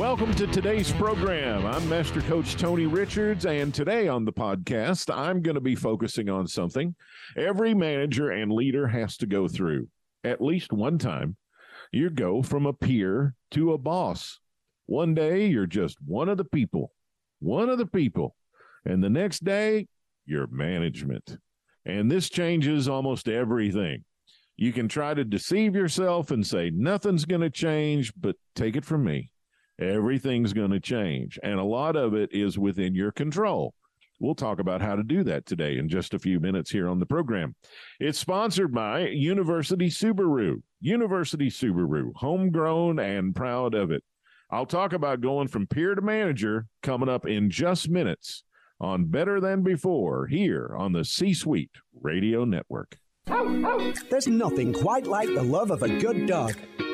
Welcome to today's program. I'm Master Coach Tony Richards, and today on the podcast, I'm going to be focusing on something every manager and leader has to go through at least one time. You go from a peer to a boss. One day, you're just one of the people, one of the people, and the next day, you're management. And this changes almost everything. You can try to deceive yourself and say nothing's going to change, but take it from me everything's going to change. And a lot of it is within your control. We'll talk about how to do that today in just a few minutes here on the program. It's sponsored by University Subaru. University Subaru, homegrown and proud of it. I'll talk about going from peer to manager coming up in just minutes on Better Than Before here on the C Suite Radio Network. There's nothing quite like the love of a good dog.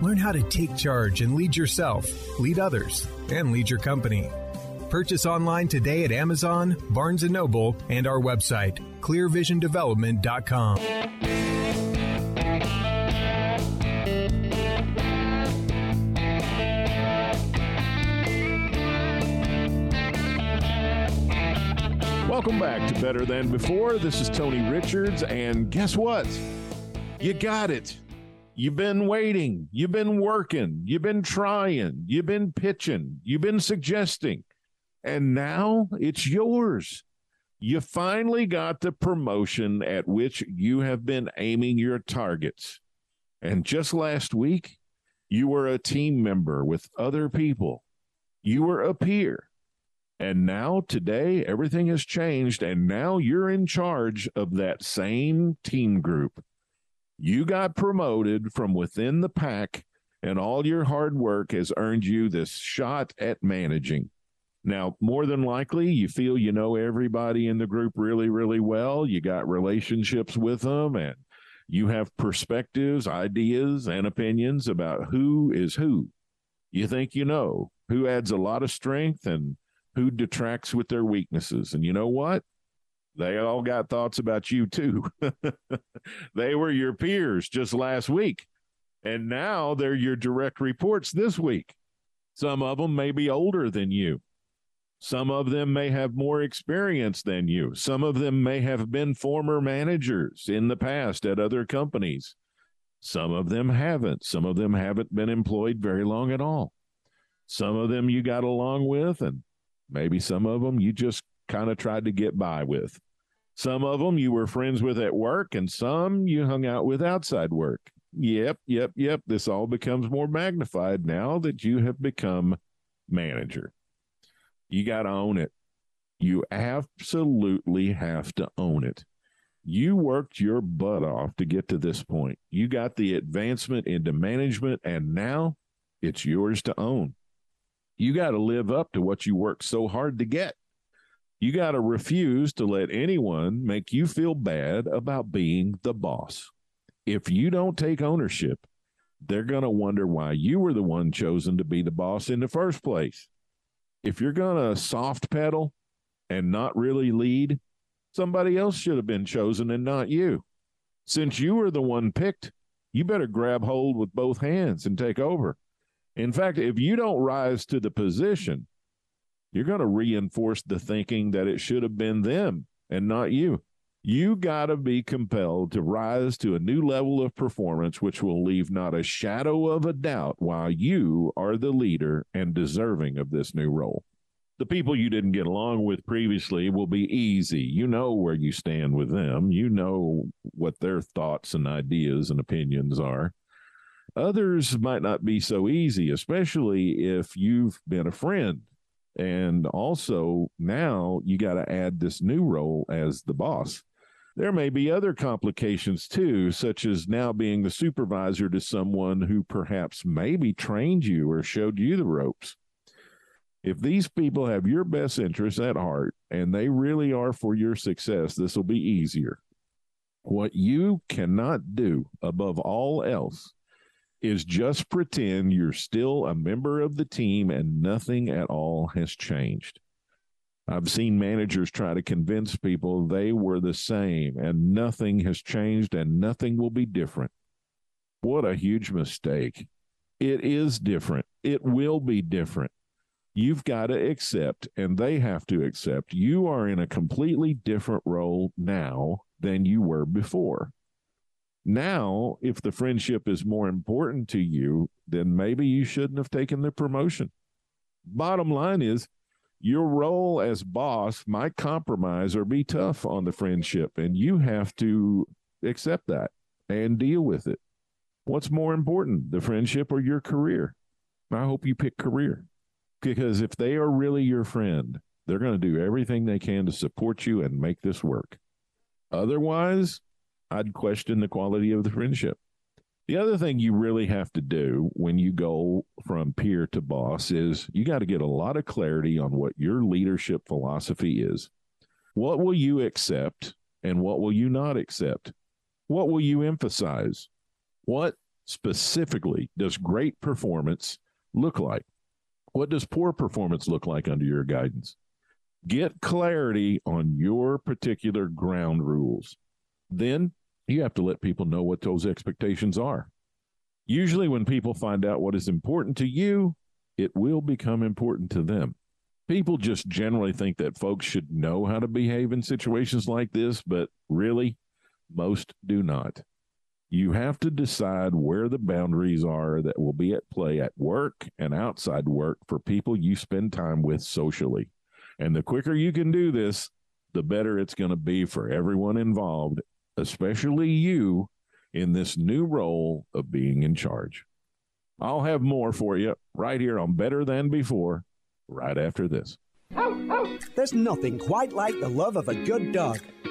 Learn how to take charge and lead yourself, lead others, and lead your company. Purchase online today at Amazon, Barnes & Noble, and our website, clearvisiondevelopment.com. Welcome back to Better Than Before. This is Tony Richards, and guess what? You got it. You've been waiting. You've been working. You've been trying. You've been pitching. You've been suggesting. And now it's yours. You finally got the promotion at which you have been aiming your targets. And just last week, you were a team member with other people. You were a peer. And now, today, everything has changed. And now you're in charge of that same team group. You got promoted from within the pack, and all your hard work has earned you this shot at managing. Now, more than likely, you feel you know everybody in the group really, really well. You got relationships with them, and you have perspectives, ideas, and opinions about who is who. You think you know who adds a lot of strength and who detracts with their weaknesses. And you know what? They all got thoughts about you too. they were your peers just last week. And now they're your direct reports this week. Some of them may be older than you. Some of them may have more experience than you. Some of them may have been former managers in the past at other companies. Some of them haven't. Some of them haven't been employed very long at all. Some of them you got along with, and maybe some of them you just kind of tried to get by with. Some of them you were friends with at work, and some you hung out with outside work. Yep, yep, yep. This all becomes more magnified now that you have become manager. You got to own it. You absolutely have to own it. You worked your butt off to get to this point. You got the advancement into management, and now it's yours to own. You got to live up to what you worked so hard to get. You got to refuse to let anyone make you feel bad about being the boss. If you don't take ownership, they're going to wonder why you were the one chosen to be the boss in the first place. If you're going to soft pedal and not really lead, somebody else should have been chosen and not you. Since you were the one picked, you better grab hold with both hands and take over. In fact, if you don't rise to the position, you're going to reinforce the thinking that it should have been them and not you. You got to be compelled to rise to a new level of performance, which will leave not a shadow of a doubt why you are the leader and deserving of this new role. The people you didn't get along with previously will be easy. You know where you stand with them, you know what their thoughts and ideas and opinions are. Others might not be so easy, especially if you've been a friend. And also now you got to add this new role as the boss. There may be other complications too, such as now being the supervisor to someone who perhaps maybe trained you or showed you the ropes. If these people have your best interests at heart and they really are for your success, this will be easier. What you cannot do above all else is just pretend you're still a member of the team and nothing at all has changed. I've seen managers try to convince people they were the same and nothing has changed and nothing will be different. What a huge mistake. It is different. It will be different. You've got to accept, and they have to accept, you are in a completely different role now than you were before. Now, if the friendship is more important to you, then maybe you shouldn't have taken the promotion. Bottom line is, your role as boss might compromise or be tough on the friendship, and you have to accept that and deal with it. What's more important, the friendship or your career? I hope you pick career because if they are really your friend, they're going to do everything they can to support you and make this work. Otherwise, I'd question the quality of the friendship. The other thing you really have to do when you go from peer to boss is you got to get a lot of clarity on what your leadership philosophy is. What will you accept and what will you not accept? What will you emphasize? What specifically does great performance look like? What does poor performance look like under your guidance? Get clarity on your particular ground rules. Then you have to let people know what those expectations are. Usually, when people find out what is important to you, it will become important to them. People just generally think that folks should know how to behave in situations like this, but really, most do not. You have to decide where the boundaries are that will be at play at work and outside work for people you spend time with socially. And the quicker you can do this, the better it's going to be for everyone involved especially you, in this new role of being in charge. I'll have more for you right here on Better Than Before, right after this. There's nothing quite like the love of a good dog.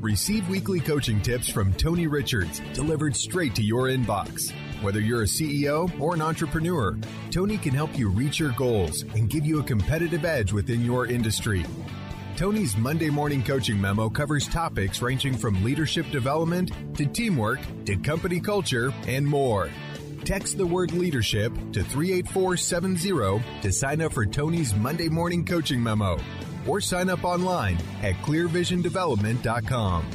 Receive weekly coaching tips from Tony Richards delivered straight to your inbox. Whether you're a CEO or an entrepreneur, Tony can help you reach your goals and give you a competitive edge within your industry. Tony's Monday morning coaching memo covers topics ranging from leadership development to teamwork to company culture and more. Text the word leadership to 38470 to sign up for Tony's Monday morning coaching memo or sign up online at clearvisiondevelopment.com.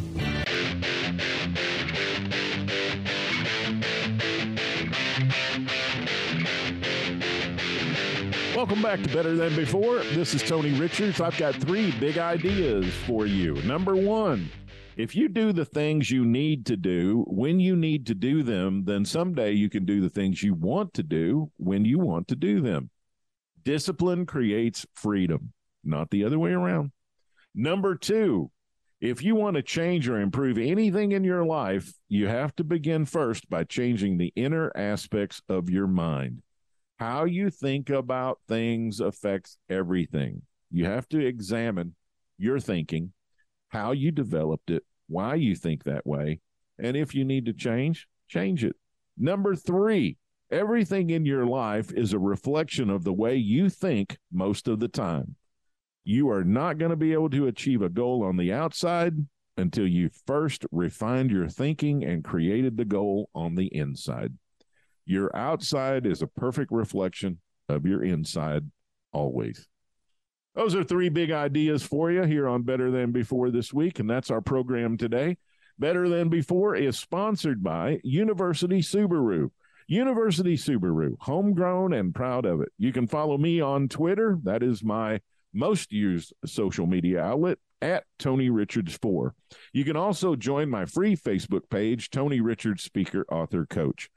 Welcome back to Better Than Before. This is Tony Richards. I've got three big ideas for you. Number one, if you do the things you need to do when you need to do them, then someday you can do the things you want to do when you want to do them. Discipline creates freedom not the other way around. Number two, if you want to change or improve anything in your life, you have to begin first by changing the inner aspects of your mind. How you think about things affects everything. You have to examine your thinking, how you developed it, why you think that way, and if you need to change, change it. Number three, everything in your life is a reflection of the way you think most of the time. You are not going to be able to achieve a goal on the outside until you first refined your thinking and created the goal on the inside. Your outside is a perfect reflection of your inside always. Those are three big ideas for you here on Better Than Before this week, and that's our program today. Better Than Before is sponsored by University Subaru. University Subaru, homegrown and proud of it. You can follow me on Twitter. That is my most used social media outlet at Tony Richards 4. You can also join my free Facebook page, Tony Richards Speaker, Author, Coach.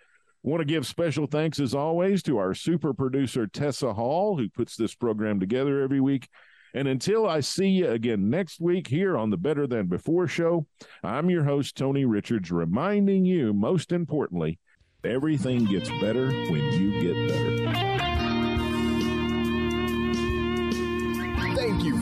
Want to give special thanks, as always, to our super producer, Tessa Hall, who puts this program together every week. And until I see you again next week here on the Better Than Before show, I'm your host, Tony Richards, reminding you, most importantly, everything gets better when you get better.